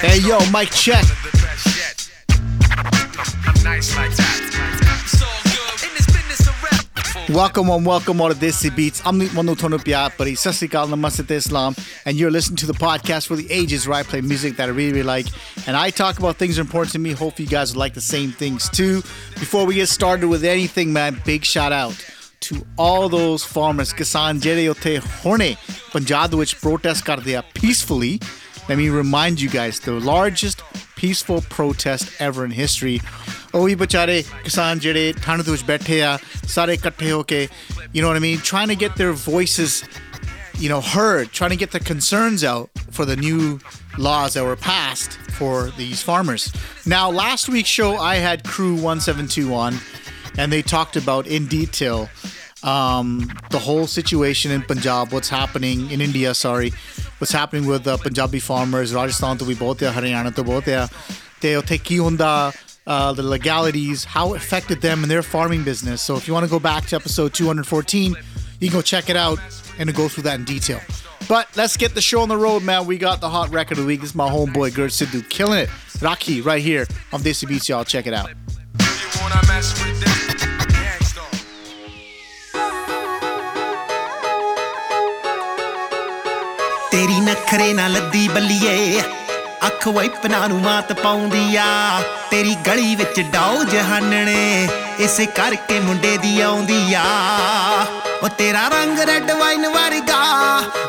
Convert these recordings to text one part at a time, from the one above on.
Hey yo, mic check. Welcome on, welcome all to this beats. I'm Manu Tonupia, but Sasikal Namaste Islam, and you're listening to the podcast for the ages where I play music that I really, really like. And I talk about things that are important to me. Hopefully, you guys like the same things too. Before we get started with anything, man, big shout out to all those farmers, kisan jere utte horne, which protest kardiya peacefully. Let me remind you guys, the largest peaceful protest ever in history. ਉਹੀ ਵਿਚਾਰੇ ਕਿਸਾਨ ਜਿਹੜੇ ਠੰਡ ਦੇ ਵਿੱਚ ਬੈਠੇ ਆ ਸਾਰੇ ਇਕੱਠੇ ਹੋ ਕੇ you know what I mean trying to get their voices you know heard trying to get their concerns out for the new laws that were passed for these farmers now last week's show I had crew 172 on and they talked about in detail um, the whole situation in Punjab what's happening in India sorry what's happening with the Punjabi farmers Rajasthan to ਵੀ ਬਹੁਤ ਆ ਹਰਿਆਣਾ ਤੋਂ ਬਹੁਤ ਆ ਤੇ ਉੱਥੇ ਕੀ ਹੁੰਦਾ uh, the legalities, how it affected them and their farming business. So if you want to go back to episode 214, you can go check it out and go through that in detail. But let's get the show on the road, man. We got the hot record of the week. This is my homeboy Gurj Sidhu killing it. Rakhi right here on Desi Beats, y'all. Check it out. ਤੇਰੀ ਨਖਰੇ ਨਾਲ ਲੱਦੀ ਬੱਲੀਏ ਅੱਖ ਵਾਈਪਨਾ ਨੂੰ ਮਾਤ ਪਾਉਂਦੀ ਆ। ਤੇਰੀ ਗਲੀ ਵਿੱਚ ਡਾਉ ਜਹਾਨਣੇ, ਇਸੇ ਕਰਕੇ ਮੁੰਡੇ ਦੀ ਆਉਂਦੀ ਆ। ਉਹ ਤੇਰਾ ਰੰਗ ਰੈੱਡ ਵਾਈਨ ਵਰਗਾ,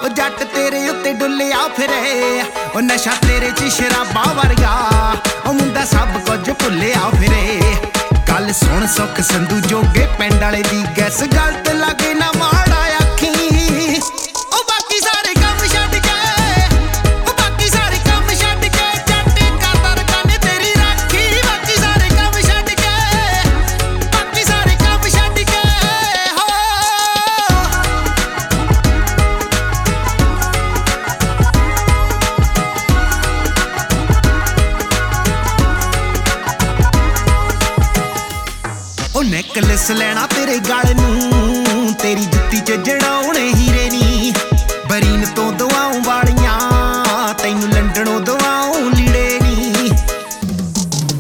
ਉਹ ਜੱਟ ਤੇਰੇ ਉੱਤੇ ਡੁੱਲਿਆ ਫਿਰੇ। ਉਹ ਨਸ਼ਾ ਤੇਰੇ 'ਚ ਸ਼ਰਾਬਾਂ ਵਰਗਾ, ਉਹ ਮੁੰਡਾ ਸਭ ਕੁਝ ਭੁੱਲਿਆ ਫਿਰੇ। ਗੱਲ ਸੁਣ ਸੁੱਖ ਸੰਧੂ ਜੋਗੇ ਪਿੰਡ ਵਾਲੇ ਦੀ ਗੈਸ ਗਲਤ ਲੱਗੇ ਨਾ ਮਾੜਾ ਨੈਕਲੈਸ ਲੈਣਾ ਤੇਰੇ ਗਲ ਨੂੰ। ਤੇਰੀ ਜੁੱਤੀ 'ਚ ਜੜਾਉਣੇ ਹੀਰੇ ਨੀ। ਬਰੀਨ ਤੋਂ ਦਵਾਉਂ ਵਾਲੀਆਂ ਤੈਨੂੰ ਲੰਡਨੋਂ ਦਵਾਉਂ ਲੀੜੇ ਨੀ।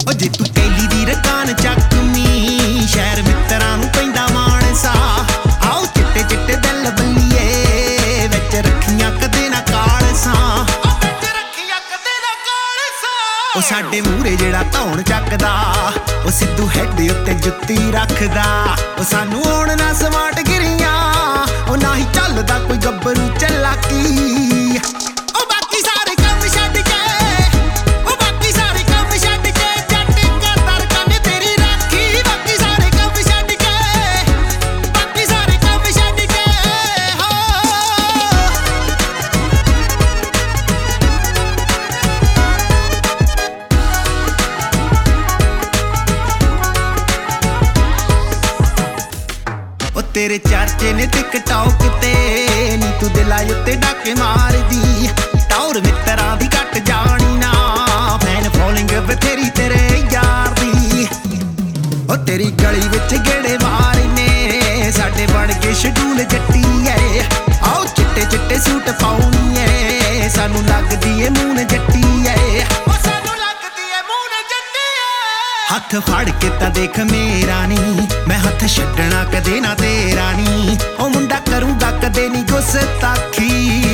ਉਹ ਜੇ ਤੂੰ ਕੈਲੀ ਦੀ ਰਕਾਨ ਚੱਕਮੀ ਸ਼ਹਿਰ ਮਿੱਤਰਾਂ ਨੂੰ ਪੈਂਦਾ ਮਾਨਸਾ। ਆਓ ਚਿੱਟੇ ਚਿੱਟੇ ਦਿਲ ਬੱਲੀਏ ਵਿੱਚ ਰੱਖੀਆਂ ਕਦੇ ਨਾ ਕਾਲਸਾਂ। ਵਿੱਚ ਰੱਖੀਆਂ ਕਦੇ ਨਾ ਕਾਲਸਾਂ। ਉਹ ਸਾਡੇ ਮੂਰੇ ਜਿਹੜਾ ਧੌਣ ਚੱਕਦਾ ਉਹ ਸਿੱਧੂ ਹੈਡ ਉੱਤੇ ਜੁੱਤੀ ਰੱਖਦਾ। ਉਹ ਸਾਨੂੰ ਆਉਣ ਨਾ ਸਮਾਰਟ ਗਿਰੀਆਂ, ਉਹ ਨਾ ਹੀ ਚੱਲਦਾ ਕੋਈ ਗੱਭਰੂ ਚੱਲਾਕੀ। could talk ਹੱਥ ਫੜ ਕੇ ਤਾਂ ਦੇਖ ਮੇਰਾ ਨੀ। ਮੈਂ ਹੱਥ ਛੱਡਣਾ ਕਦੇ ਨਾ ਤੇਰਾ ਨੀ। ਉਹ ਮੁੰਡਾ ਕਰੂੰਗਾ ਕਦੇ ਨਹੀਂ ਗੁੱਸਤਾਖੀ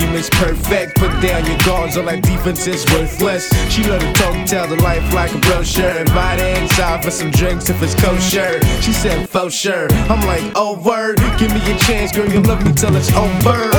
she makes perfect. Put down your guards, all that defense is worthless. She love to talk, tell the life like a brochure. Invite inside for some drinks if it's kosher. She said, for sure. I'm like, oh, word. Give me a chance, girl, you love me till it's over.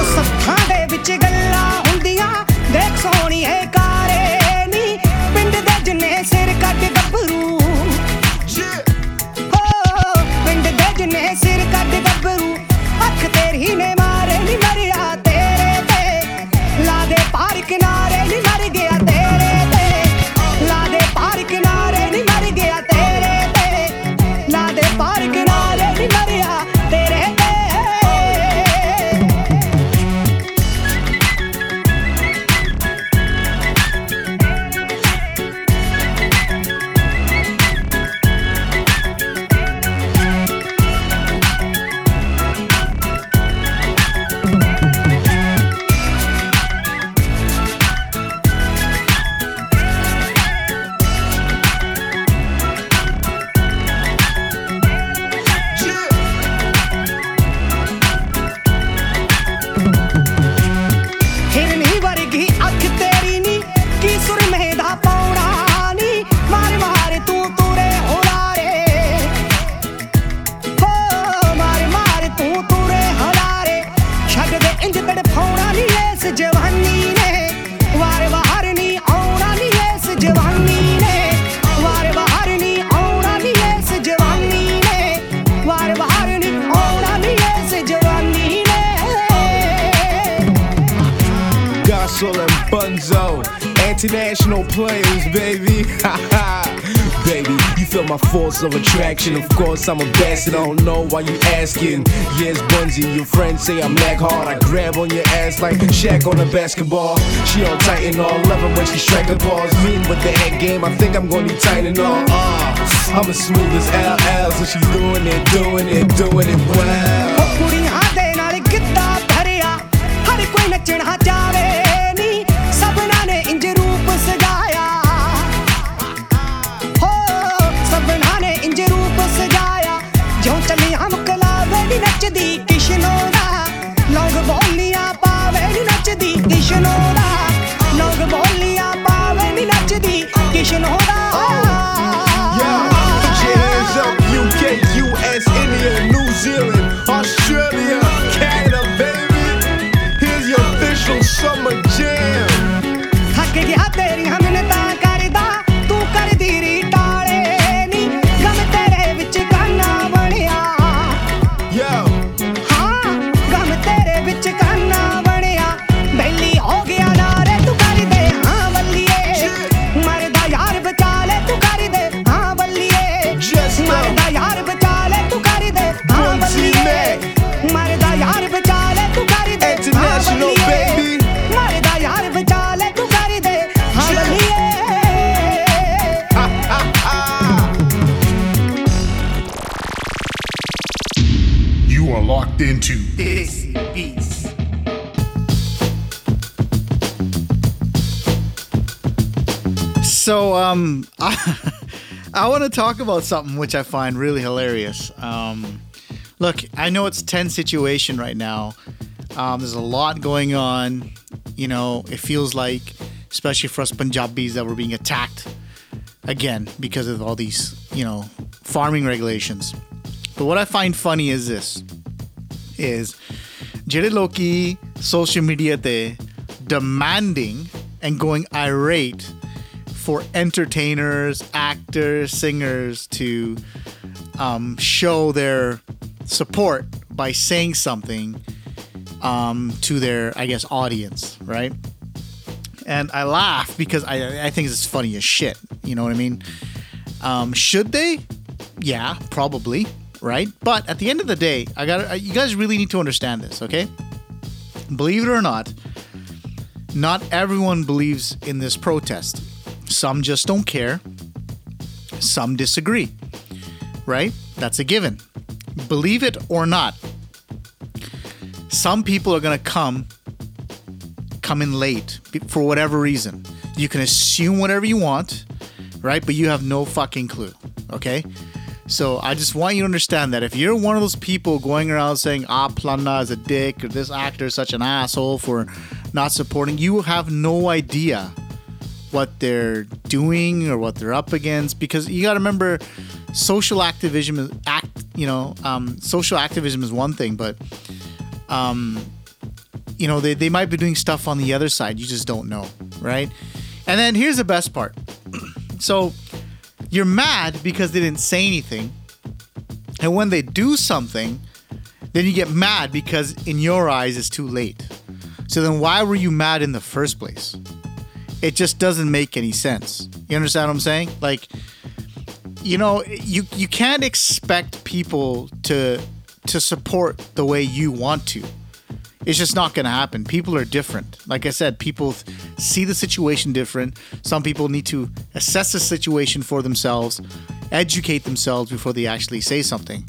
Players, baby. baby, you feel my force of attraction. Of course, I'm a bastard. I don't know why you asking. Yes, Bunzy, your friends say I'm back hard. I grab on your ass like Shaq on a basketball. She on Titan all, love it when she strike the balls. Mean with the head game, I think I'm gonna be tight and all. Uh, I'm as smooth as LL, so she's doing it, doing it, doing it well. So, um, I, I want to talk about something which I find really hilarious. Um, look, I know it's a tense situation right now. Um, there's a lot going on. You know, it feels like, especially for us Punjabis, that we're being attacked again because of all these, you know, farming regulations. But what I find funny is this: is ਜਿਹੜੇ ਲੋਕੀ social media ਤੇ demanding and going irate for entertainers, actors, singers to um, show their support by saying something um, to their, I guess, audience, right? And I laugh because I, I think it's funny as shit. You know what I mean? Um, should they? Yeah, probably, right? But at the end of the day, I got you guys really need to understand this, okay? Believe it or not, not everyone believes in this protest. Some just don't care. Some disagree, right? That's a given. Believe it or not, some people are going to come come in late for whatever reason. You can assume whatever you want, right? But you have no fucking clue, okay? So I just want you to understand that if you're one of those people going around saying Ah Plana is a dick or this actor is such an asshole for not supporting, you have no idea what they're doing or what they're up against because you got to remember social activism is act you know um, social activism is one thing but um, you know they, they might be doing stuff on the other side you just don't know right? And then here's the best part. So you're mad because they didn't say anything and when they do something then you get mad because in your eyes it's too late. So then why were you mad in the first place it just doesn't make any sense. You understand what I'm saying? Like, you know, you you can't expect people to to support the way you want to. It's just not going to happen. People are different. Like I said, people see the situation different. Some people need to assess the situation for themselves, educate themselves before they actually say something.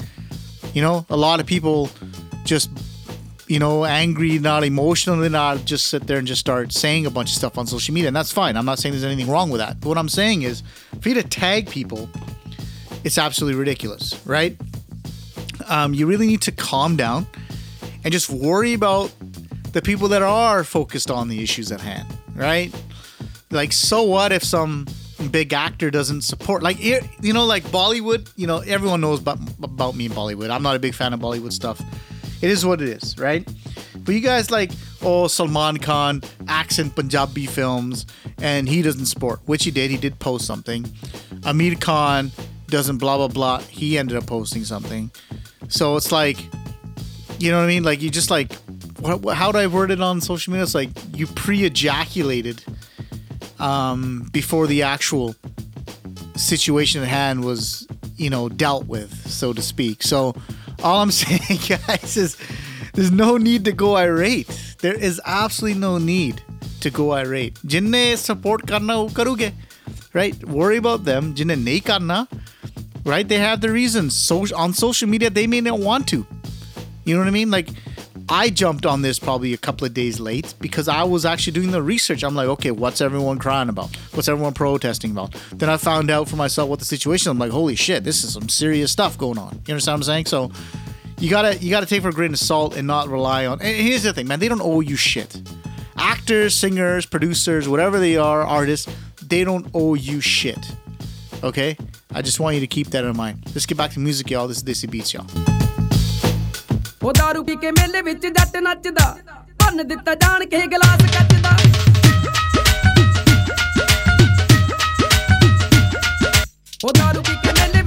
You know, a lot of people just you know, angry, not emotional, not just sit there and just start saying a bunch of stuff on social media. And that's fine. I'm not saying there's anything wrong with that. But what I'm saying is, for you to tag people, it's absolutely ridiculous, right? Um, you really need to calm down and just worry about the people that are focused on the issues at hand, right? Like, so what if some big actor doesn't support like you know like bollywood you know everyone knows about, about me in bollywood i'm not a big fan of bollywood stuff it is what it is, right? But you guys like, oh, Salman Khan in Punjabi films and he doesn't sport, which he did. He did post something. Aamir Khan doesn't blah, blah, blah. He ended up posting something. So it's like, you know what I mean? Like, you just like, what, how do I word it on social media? It's like you pre ejaculated um, before the actual situation at hand was, you know, dealt with, so to speak. So, all I'm saying, guys, is there's no need to go irate. There is absolutely no need to go irate. Jinne support karna wo karoge. Right? Worry about them. Jinne nahi karna. Right? They have the reasons. So on social media, they may not want to. You know what I mean? Like I jumped on this probably a couple of days late because I was actually doing the research. I'm like, okay, what's everyone crying about? What's everyone protesting about? Then I found out for myself what the situation. I'm like, holy shit, this is some serious stuff going on. You understand what I'm saying? So you gotta you gotta take for a grain of salt and not rely on. And here's the thing, man, they don't owe you shit. Actors, singers, producers, whatever they are, artists, they don't owe you shit. Okay? I just want you to keep that in mind. Let's get back to music, y'all. This is Desi Beats, y'all. ਉਹ दारू ਪੀ ਕੇ ਮੇਲੇ ਵਿੱਚ ਜੱਟ ਨੱਚਦਾ ਭੰਨ ਦਿੱਤਾ ਜਾਣ ਕੇ ਗਲਾਸ ਕੱਚਦਾ ਉਹ दारू ਪੀ ਕੇ ਮੇਲੇ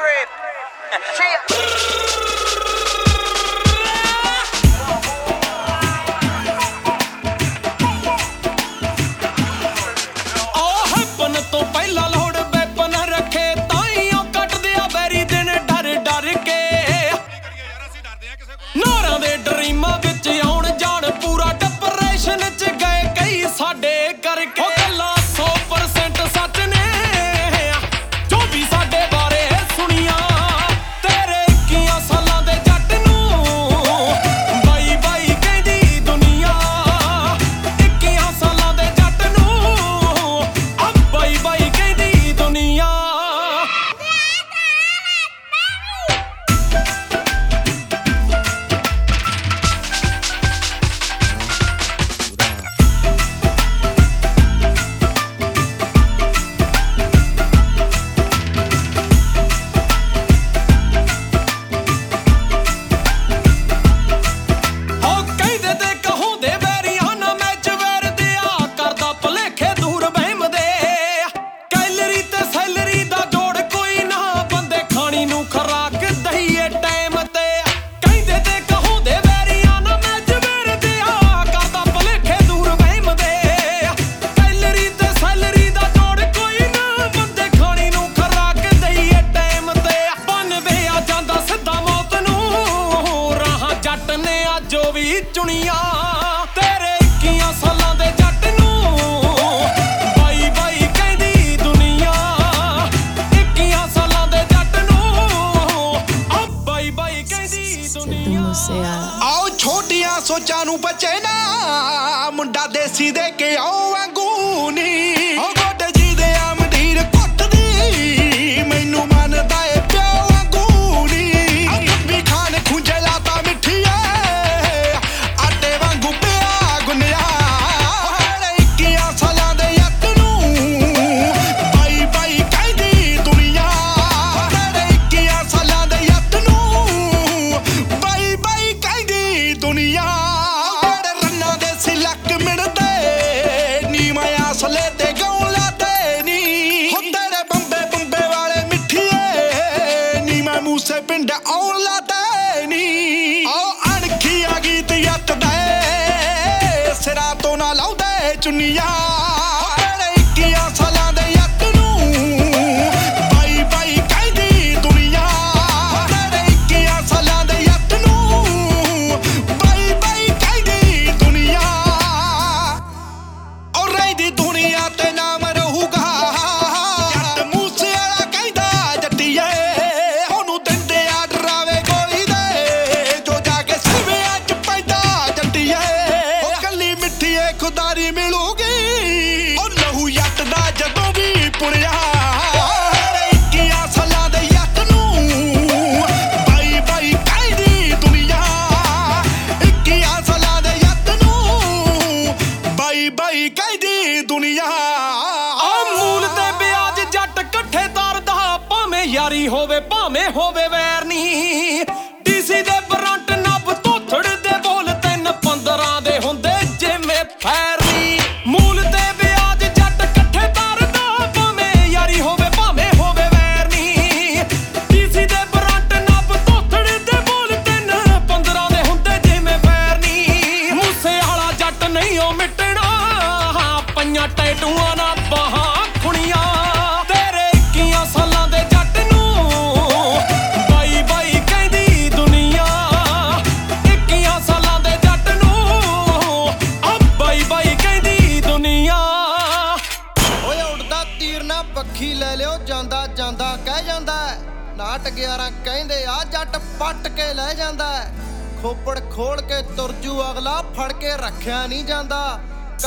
crib. See. ਸੋਚਾਂ ਨੂੰ ਬਚੇ ਨਾ ਮੁੰਡਾ ਦੇਸੀ ਦੇ ਕੇ ਆਉ ਵਾਂਗੂ ਨੀ।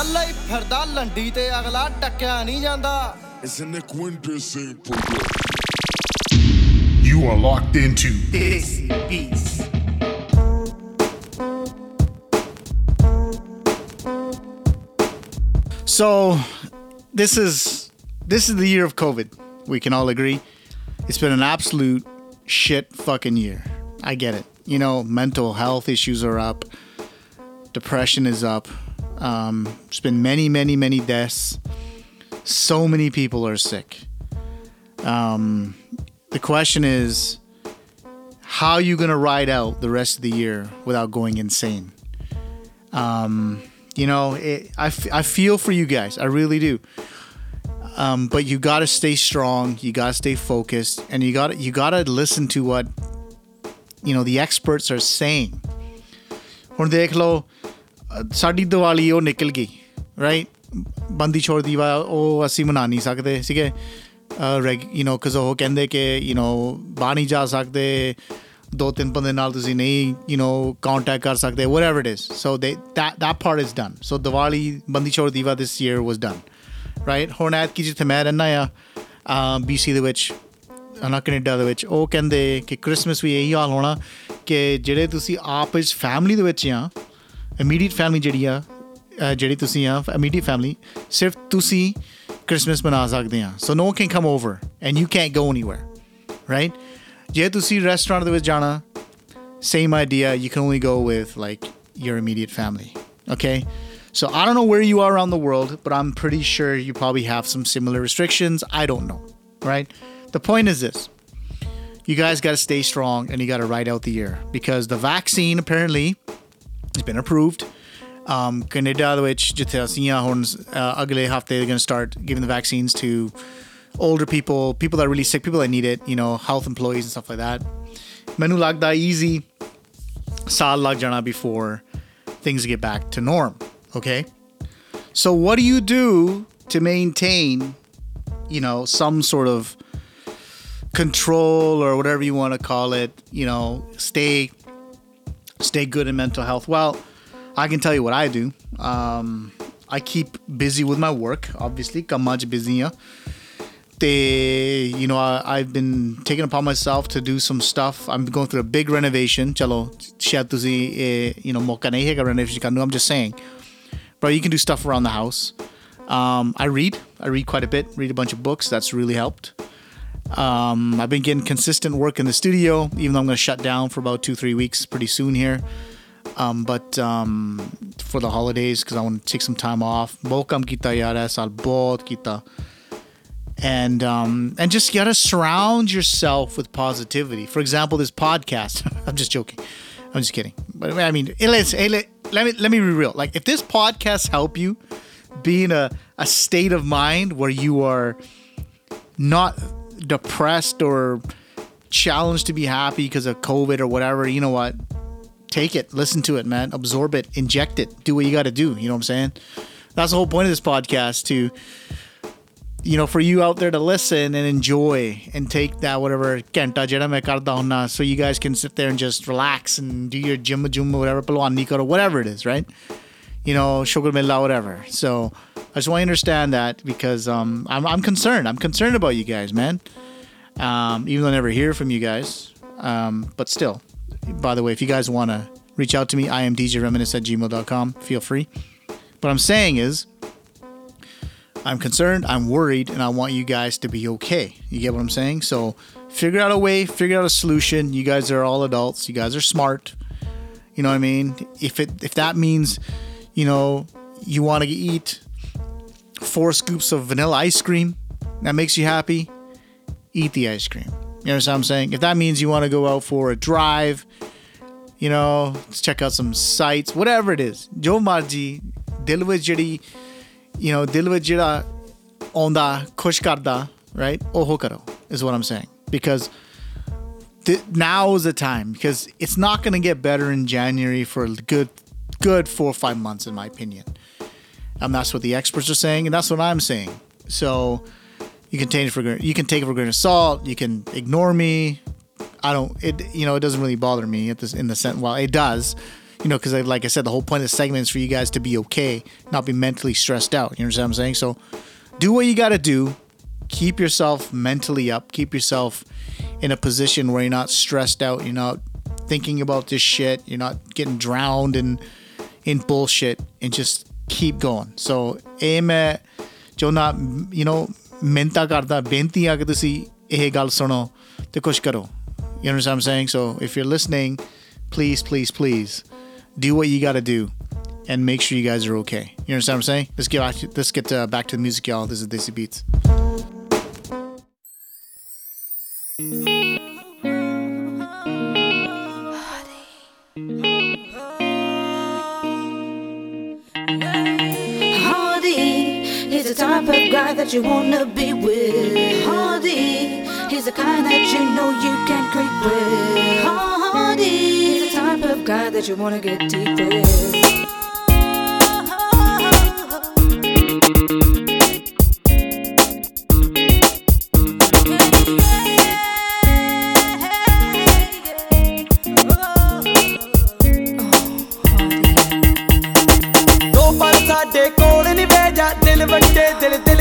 ਕੱਲਾ ਹੀ ਫਿਰਦਾ ਲੰਡੀ ਤੇ ਅਗਲਾ ਟੱਕਿਆ ਨਹੀਂ ਜਾਂਦਾ It's a Nick Windpersing production. You are locked into Desi Beats. So, this is this is the year of COVID. We can all agree. It's been an absolute shit fucking year. I get it. You know, mental health issues are up. Depression is up. Um, it's been many, many, many deaths. So many people are sick. Um, the question is, how are you going to ride out the rest of the year without going insane? Um, you know, it, I, f- I feel for you guys. I really do. Um, but you got to stay strong. You got to stay focused, and you gotta you got to listen to what you know the experts are saying. Porque ਸਾਡੀ ਦੀਵਾਲੀ ਉਹ ਨਿਕਲ ਗਈ right ਬੰਦੀ ਛੋੜ ਦੀਵਾ ਉਹ ਅਸੀਂ ਮਨਾ ਨਹੀਂ ਸਕਦੇ ਸੀਗੇ ਯੂ نو ਕਿਉਂਕਿ ਉਹ ਕਹਿੰਦੇ ਕਿ ਯੂ نو ਬਾਹਰ ਨਹੀਂ ਜਾ ਸਕਦੇ ਦੋ ਤਿੰਨ ਬੰਦੇ ਨਾਲ ਤੁਸੀਂ ਨਹੀਂ ਯੂ نو ਕੰਟੈਕਟ ਕਰ ਸਕਦੇ whatever it is so they that that part is done so Diwali Bandi Chhor ਦੀਵਾ this year was done right ਹੁਣ ਐਤਕੀ ਜਿੱਥੇ ਮੈਂ ਰਹਿੰਦਾ ਆ BC ਦੇ ਵਿੱਚ ਹਨਾ ਕੈਨੇਡਾ ਦੇ ਵਿੱਚ ਉਹ ਕਹਿੰਦੇ ਕਿ ਕ੍ਰਿਸਮਸ ਵੀ ਇਹੀ ਹਾਲ ਹੋਣਾ ਕਿ ਜਿਹੜੇ ਤੁਸੀਂ ਆਪ ਇਸ ਫੈਮਿਲੀ ਦੇ ਵਿੱਚ ਆ ਇਮੀਡੀਏਟ ਫੈਮਿਲੀ ਜਿਹੜੀ ਆ ਅਹ ਜਿਹੜੀ ਤੁਸੀਂ ਆ ਇਮੀਡੀਏਟ ਫੈਮਿਲੀ ਸਿਰਫ ਤੁਸੀਂ ਕ੍ਰਿਸਮਸ ਮਨਾ ਸਕਦੇ ਆ so no can come over and you can't go anywhere right ਜੇ ਤੁਸੀਂ ਰੈਸਟੋਰੈਂਟ ਦੇ ਵਿੱਚ ਜਾਣਾ same idea you can only go with like your immediate family okay so i don't know where you are around the world but i'm pretty sure you probably have some similar restrictions i don't know right the point is this you guys got to stay strong and you got to ride out the year because the vaccine apparently has been approved um, Canada, which ਜਿੱਥੇ ਅਸੀਂ ਆ ਹੁਣ uh, ਅਗਲੇ ਹਫਤੇ they're going to start giving the vaccines to older people, people that are really sick, people that need it, you know, health employees and stuff like that. ਮੈਨੂੰ ਲੱਗਦਾ easy ਸਾਲ ਲੱਗ ਜਾਣਾ before things get back to norm, okay? So what do you do to maintain, you know, some sort of control or whatever you want to call it, you know, stay stay good in mental health? Well, I can tell you what I do. Um, I keep busy with my work, obviously. Kamaj business. You know, I, have been taking upon myself to do some stuff. I'm going through a big renovation. Chalo, shayad eh, you know, eh, renovation. I'm just saying, bro, you can do stuff around the house. Um, I read. I read quite a bit. Read a bunch of books. That's really helped. Um, I've been getting consistent work in the studio, even though I'm going to shut down for about two, three weeks pretty soon here. Um, but um, for the holidays, because I want to take some time off. Bokam kita yara salbot kita. And um, and just gotta surround yourself with positivity. For example, this podcast. I'm just joking. I'm just kidding. But I mean, let let, let me let me be real. Like, if this podcast help you be in a, a state of mind where you are not depressed or challenged to be happy because of COVID or whatever, you know what? Take it, listen to it, man. Absorb it, inject it, do what you got to do. You know what I'm saying? That's the whole point of this podcast to, you know, for you out there to listen and enjoy and take that whatever kenta jada main so you guys can sit there and just relax and do your jumma jumma whatever, palwan nikaro, whatever it is, right? You know, sugar milla whatever. So I just want to understand that because um, I'm I'm concerned. I'm concerned about you guys, man. Um, even though I never hear from you guys, um, but still. By the way, if you guys want to reach out to me, I am djreminisce at gmail.com. Feel free. What I'm saying is, I'm concerned, I'm worried, and I want you guys to be okay. You get what I'm saying? So figure out a way, figure out a solution. You guys are all adults. You guys are smart. You know what I mean? If it if that means, you know, you want to eat four scoops of vanilla ice cream, that makes you happy, eat the ice cream. You understand what I'm saying? If that means you want to go out for a drive, you know, let's check out some sites, whatever it is. Jo marji, dil ਵਿੱਚ ਜਿਹੜੀ you know, ਦਿਲ ਵਿੱਚ ਜਿਹੜਾ ਆਉਂਦਾ ਖੁਸ਼ ਕਰਦਾ, right? ਉਹ ਕਰੋ is what I'm saying. Because th- now is the time because it's not going to get better in January for a good good 4 or 5 months in my opinion. And that's what the experts are saying and that's what I'm saying. So you can take it for you can take it for a grain of salt. You can ignore me. I don't. It you know it doesn't really bother me at this in the sense. Well, it does. You know, because like I said, the whole point of the segment is for you guys to be okay, not be mentally stressed out. You understand what I'm saying? So, do what you got to do. Keep yourself mentally up. Keep yourself in a position where you're not stressed out. You're not thinking about this shit. You're not getting drowned in in bullshit, and just keep going. So, aim at ਜੋ ਨਾ you know ਮਿਹਨਤਾਂ ਕਰਦਾ ਬੇਨਤੀ ਆ ਕਿ ਤੁਸੀਂ ਇਹ ਗੱਲ ਸੁਣੋ ਤੇ ਕੁਝ ਕਰੋ you understand what I'm saying so if you're listening please please please do what you got to do and make sure you guys are okay you understand what I'm saying let's get back to, let's get uh, back to the music y'all this is Desi Beats The type of guy that you wanna be with. Hardy, he's the kind that you know you can creep with. Hardy, he's the type of guy that you wanna get deep with. el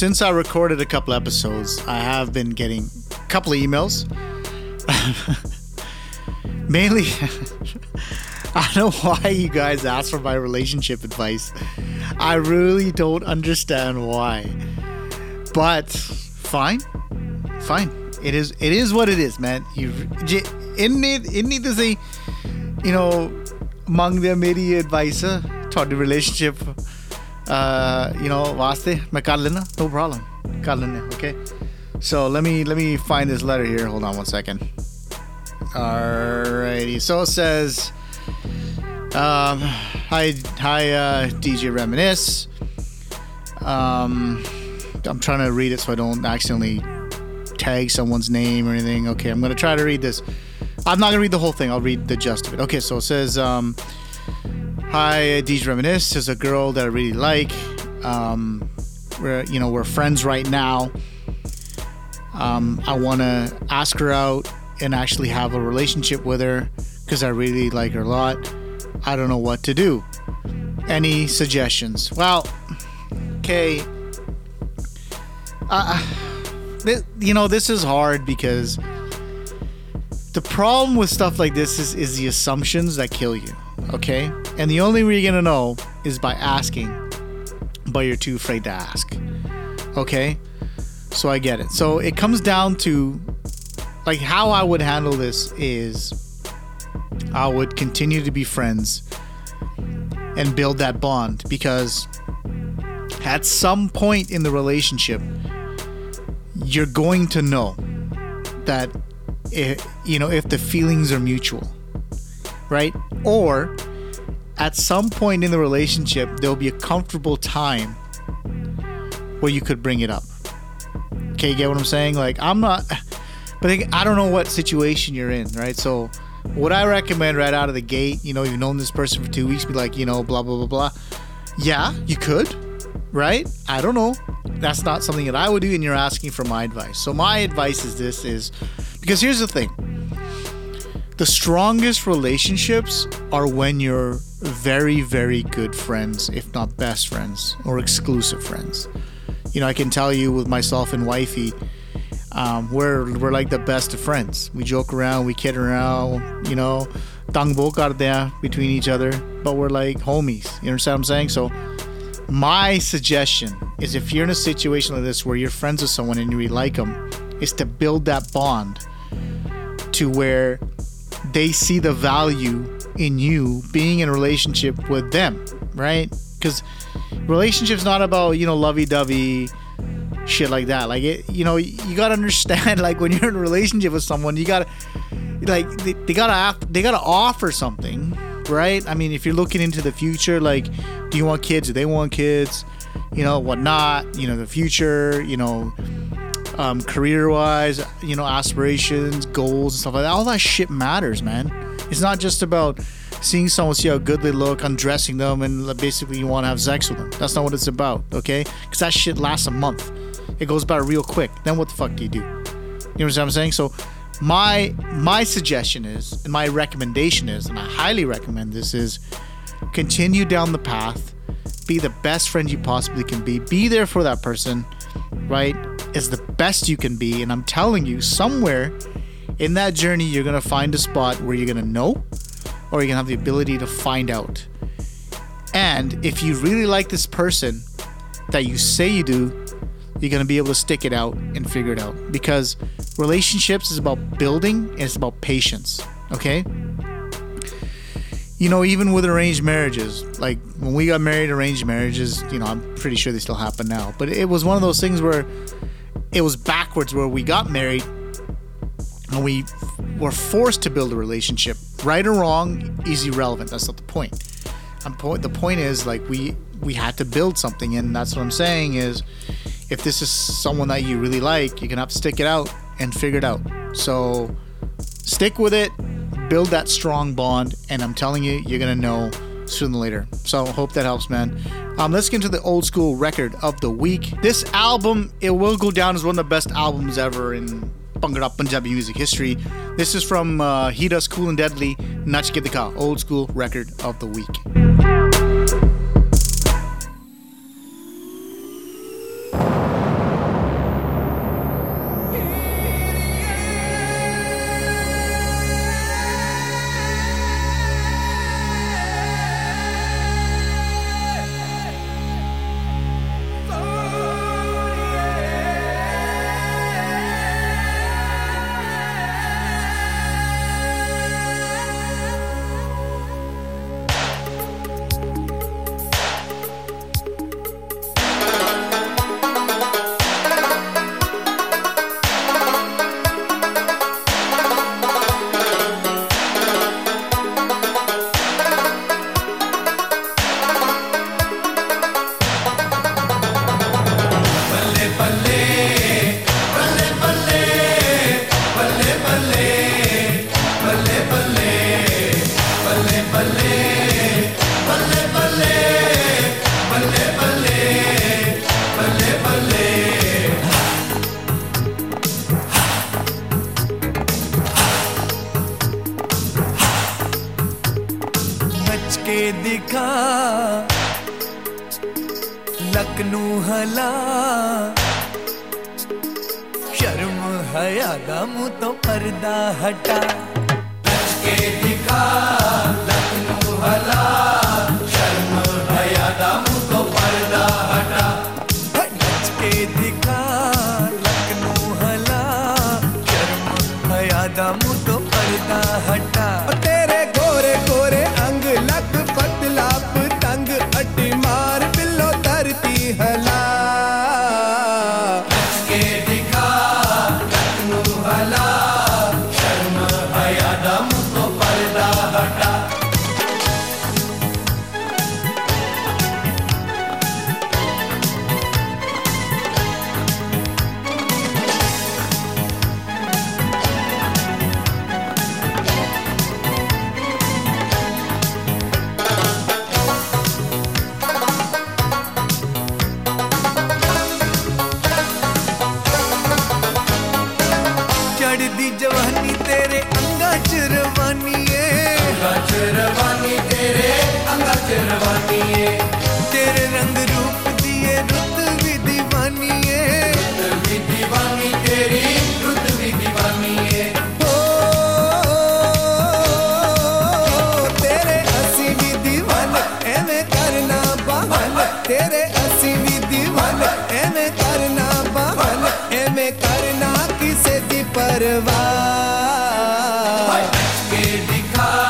since I recorded a couple episodes, I have been getting a couple of emails. Mainly, I don't know why you guys ask for my relationship advice. I really don't understand why. But fine, fine. It is it is what it is, man. You, it need, it need to say, you know, mang the meri advisor, thought the relationship uh, you know, waste? My कर no problem. कर okay? So let me let me find this letter here. Hold on one second. Alrighty. So it says um, hi hi uh, DJ reminisce. Um, I'm trying to read it so I don't accidentally tag someone's name or anything. Okay I'm gonna try to read this. I'm not gonna read the whole thing. I'll read the gist of it. Okay so it says um, hi, DJ Reminisce. is a girl that I really like. Um, we're, you know, we're friends right now. Um, I want to ask her out and actually have a relationship with her because I really like her a lot. I don't know what to do. Any suggestions? Well, okay. Uh, you know, this is hard because the problem with stuff like this is, is the assumptions that kill you. Okay? And the only way you're to know is by asking, but you're too afraid to ask. Okay? So I get it. So it comes down to like how I would handle this is I would continue to be friends and build that bond because at some point in the relationship you're going to know that if, you know if the feelings are mutual right? Or at some point in the relationship there'll be a comfortable time where you could bring it up. Okay you get what i'm saying? Like i'm not but I- don't know what situation you're in right? So what i recommend right out of the gate you know you've known this person for two weeks be like you know blah blah blah blah. Yeah you could right? I don't know. That's not something that i would do and you're asking for my advice. So my advice is this is because here's the thing the strongest relationships are when you're very very good friends if not best friends or exclusive friends. You know i can tell you with myself and wifey um, we're we're like the best of friends. We joke around we kid around you know tangbo there between each other but we're like homies. You understand what i'm saying? So my suggestion is if you're in a situation like this where you're friends with someone and you really like them is to build that bond to where they see the value in you being in a relationship with them, right? Because relationships not about you know lovey-dovey shit like that. Like it, you know, you gotta understand like when you're in a relationship with someone, you gotta like they, they gotta have, they gotta offer something, right? I mean, if you're looking into the future, like, do you want kids? Do they want kids? You know, whatnot. You know, the future. You know, um, career-wise, you know, aspirations, goals, and stuff like that. All that shit matters, man. It's not just about seeing someone see how good they look, undressing them, and basically you want to have sex with them. That's not what it's about, okay? Because that shit lasts a month. It goes by real quick. Then what the fuck do you do? You know what I'm saying? So my my suggestion is, and my recommendation is, and I highly recommend this is, continue down the path. Be the best friend you possibly can be. Be there for that person, right? is the best you can be. And I'm telling you, somewhere in that journey, you're gonna find a spot where you're gonna know, or you're gonna have the ability to find out. And if you really like this person that you say you do, you're gonna be able to stick it out and figure it out. Because relationships is about building and it's about patience. Okay? You know, even with arranged marriages, like when we got married, arranged marriages, you know, I'm pretty sure they still happen now. But it was one of those things where it was backwards where we got married and we were forced to build a relationship. Right or wrong is irrelevant. That's not the point. I'm po- the point is like we we had to build something, and that's what I'm saying is if this is someone that you really like, you're gonna have to stick it out and figure it out. So stick with it, build that strong bond, and I'm telling you, you're gonna know sooner or later. So hope that helps, man. Um, let's get into the old school record of the week. This album, it will go down as one of the best albums ever in Bhangra Punjabi music history. This is from uh, He Does Cool and Deadly, Nach Ke Dikha, old school record of the week. टकनू हला। शर्म हया गम तो पर्दा हटा। के दिखा 가.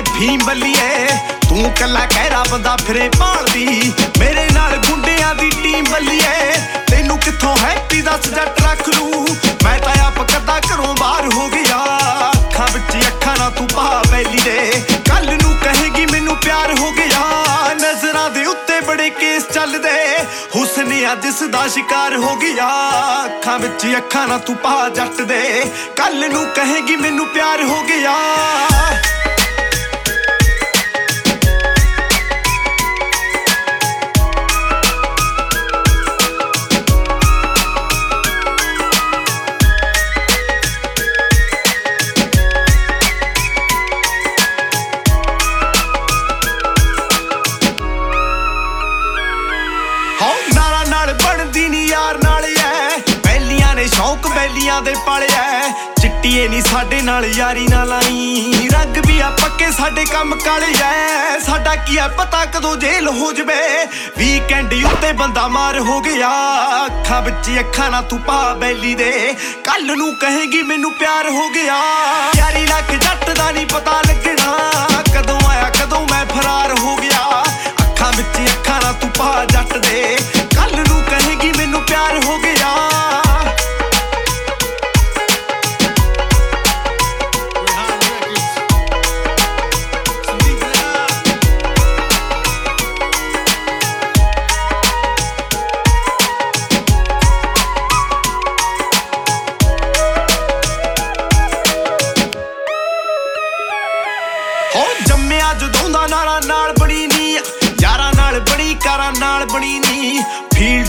ਤੜਕੇ ਨੇ ਫੀਮ ਬੱਲੀਏ। ਤੂੰ ਕੱਲਾ ਕਹਿਰਾ ਬੰਦਾ ਫਿਰੇ ਭਾਲਦੀ। ਮੇਰੇ ਨਾਲ ਗੁੰਡਿਆਂ ਦੀ ਟੀਮ ਬੱਲੀਏ। ਤੈਨੂੰ ਕਿੱਥੋਂ ਹੈਪੀ ਦੱਸ ਜੱਟ ਰੱਖ ਲੂ। ਮੈਂ ਤਾਂ ਆਪ ਕੱਦਾ ਘਰੋਂ ਬਾਹਰ ਹੋ ਗਿਆ। ਅੱਖਾਂ ਵਿੱਚ ਅੱਖਾਂ ਨਾ ਤੂੰ ਪਾ ਬੈਲੀ ਦੇ। ਕੱਲ ਨੂੰ ਕਹੇਗੀ ਮੈਨੂੰ ਪਿਆਰ ਹੋ ਗਿਆ। ਨਜ਼ਰਾਂ ਦੇ ਉੱਤੇ ਬੜੇ ਕੇਸ ਚੱਲਦੇ। ਹੁਸਨ ਅੱਜ ਜਿਸ ਦਾ ਸ਼ਿਕਾਰ ਹੋ ਗਿਆ। ਅੱਖਾਂ ਵਿੱਚ ਅੱਖਾਂ ਨਾ ਤੂੰ ਪਾ ਜੱਟ ਦੇ। ਕੱਲ ਨੂੰ ਕਹੇਗੀ ਮੈਨੂੰ ਪਿਆਰ ਹੋ ਗਿਆ। ਬੈਲੀਆਂ ਦੇ ਪਾਲਿਆ। ਚਿੱਟੀਏ ਨਹੀਂ ਸਾਡੇ ਨਾਲ, ਯਾਰੀ ਨਾ ਲਾਈ। ਰੰਗ ਵੀ ਆ ਪੱਕੇ ਸਾਡੇ ਕੰਮ ਕਾਲੇ ਐ ਸਾਡਾ ਕੀ ਐ ਪਤਾ ਕਦੋਂ ਜੇਲ ਹੋ ਜਵੇ। ਵੀਕਐਂਡ ਉੱਤੇ ਬੰਦਾ ਮਾਰ ਹੋ ਗਿਆ। ਅੱਖਾਂ ਵਿੱਚ ਅੱਖਾਂ ਨਾ ਤੂੰ ਪਾ ਬੈਲੀ ਦੇ। ਕੱਲ ਨੂੰ ਕਹੇਗੀ ਮੈਨੂੰ ਪਿਆਰ ਹੋ ਗਿਆ। ਯਾਰੀ ਲੱਗ ਜੱਟ ਦਾ ਨਹੀਂ ਪਤਾ ਲੱਗਣਾ। ਕਦੋਂ ਆਇਆ, ਕਦੋਂ ਮੈਂ ਫਰਾਰ ਹੋ ਗਿਆ। ਅੱਖਾਂ ਵਿੱਚ ਅੱਖਾਂ ਨਾ ਤੂੰ ਪਾ ਜੱਟ ਦੇ। ਕੱਲ ਨੂੰ ਕਹੇਗੀ ਮੈਨੂੰ ਪਿਆਰ ਹੋ ਗਿਆ।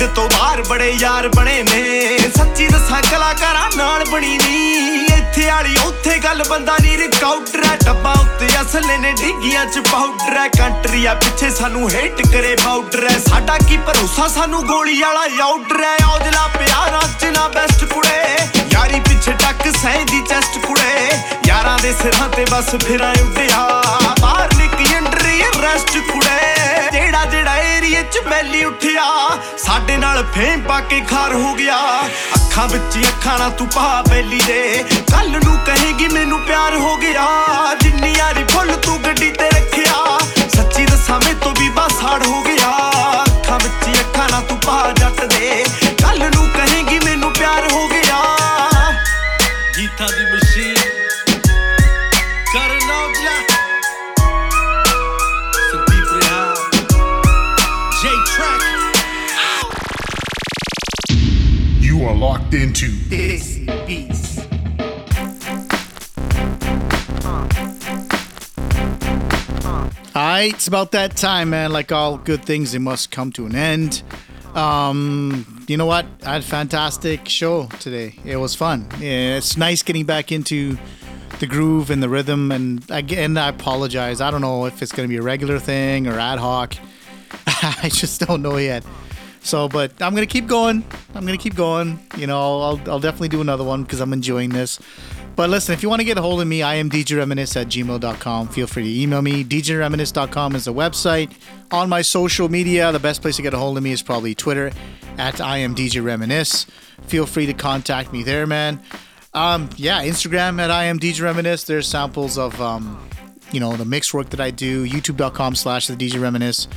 ਫੀਲਡ ਤੋਂ ਬਾਹਰ ਬੜੇ ਯਾਰ ਬਣੇ ਨੇ। ਸੱਚੀ ਦੱਸਾਂ ਕਲਾਕਾਰਾਂ ਨਾਲ ਬਣੀ ਨੀ। ਇੱਥੇ ਵਾਲੀ ਉੱਥੇ ਗੱਲ ਬੰਦਾ ਨਹੀਂ ਰਿਕਾਊਟਰ ਹੈ। ਡੱਬਾ ਉੱਤੇ ਅਸਲੇ ਨੇ ਡਿੱਗੀਆਂ ਚ ਪਾਊਡਰ ਹੈ। ਕੰਟਰੀ ਆ ਪਿੱਛੇ ਸਾਨੂੰ ਹੇਟ ਕਰੇ ਬਾਊਡਰ ਹੈ। ਸਾਡਾ ਕੀ ਭਰੋਸਾ? ਸਾਨੂੰ ਗੋਲੀ ਵਾਲਾ ਆਊਟਰ ਹੈ। ਔਜਲਾ ਪਿਆਰਾਂ ਚ ਨਾ ਬੈਸਟ ਕੁੜੇ। ਯਾਰੀ ਪਿੱਛੇ ਟੱਕ ਸਹਿੰਦੀ ਚੈਸਟ ਕੁੜੇ। ਯਾਰਾਂ ਦੇ ਸਿਰਾਂ ਤੇ ਬਸ ਫਿਰਾਂ ਉੱਡਿਆ। ਬਾਹਰ ਨਿਕਲੀ ਅੰਡਰੀ ਰੈਸਟ ਕੁੜੇ। ਜਿਹੜਾ ਜਿਹੜਾ ਏਰੀਏ ਚ ਮੈਲੀ ਉੱਠਿਆ, ਸਾਡੇ ਨਾਲ ਫੇਮ ਪਾ ਕੇ ਖਾਰ ਹੋ ਗਿਆ। ਅੱਖਾਂ ਵਿੱਚ ਅੱਖਾਂ ਨਾ ਤੂੰ ਪਾ ਬੈਲੀ ਦੇ। ਕੱਲ ਨੂੰ ਕਹੇਗੀ ਮੈਨੂੰ ਪਿਆਰ ਹੋ ਗਿਆ। ਜਿੰਨੀ ਯਾਰੀ ਫੁੱਲ ਤੂੰ ਗੱਡੀ ਤੇ ਰੱਖਿਆ। ਸੱਚੀ ਦੱਸਾਂ ਮੇ ਤੋਂ ਵੀ ਬਾਸਾੜ ਹੋ ਗਿਆ। Locked into Desi Beats. Alright, it's about that time, man. Like all good things, it must come to an end. Um, you know what? I had a fantastic show today. It was fun. Yeah, it's nice getting back into the groove and the rhythm. And again, I apologize. I don't know if it's going to be a regular thing or ad hoc. I just don't know yet. So, but I'm gonna keep going. I'm gonna keep going. You know, I'll, I'll definitely do another one because I'm enjoying this. But listen, if you want to get a hold of me, I am djreminisce at gmail.com. Feel free to email me. djreminisce.com is the website. On my social media, the best place to get a hold of me is probably Twitter at I am DJ Reminisce. Feel free to contact me there, man. Um, yeah, Instagram at I am DJ Reminisce. There's samples of um, you know, the mix work that I do. YouTube.com slash the DJ Reminisce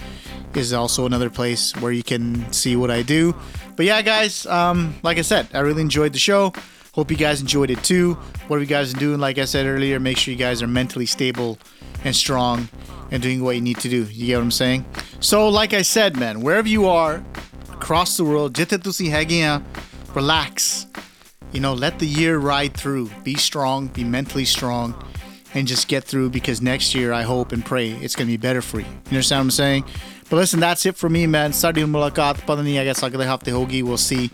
is also another place where you can see what I do. But yeah, guys, um, like I said, I really enjoyed the show. Hope you guys enjoyed it too. What are you guys doing? Like I said earlier, make sure you guys are mentally stable and strong and doing what you need to do. You get what I'm saying? So, like I said, man, wherever you are across the world, jithe tusi hain, relax. You know, let the year ride through. Be strong, be mentally strong, and just get through because next year I hope and pray it's going to be better for you. You understand what I'm saying? But listen, that's it for me, man. Sadi mulaqat, pata nahi I guess agle hafte hogi. We'll see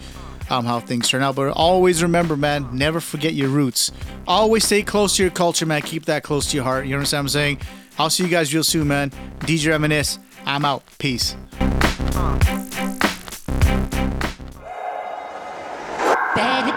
um, how things turn out. But always remember, man, never forget your roots. Always stay close to your culture, man. Keep that close to your heart. You understand what I'm saying? I'll see you guys real soon, man. DJ Reminisce, I'm out. Peace. ਪੈਰ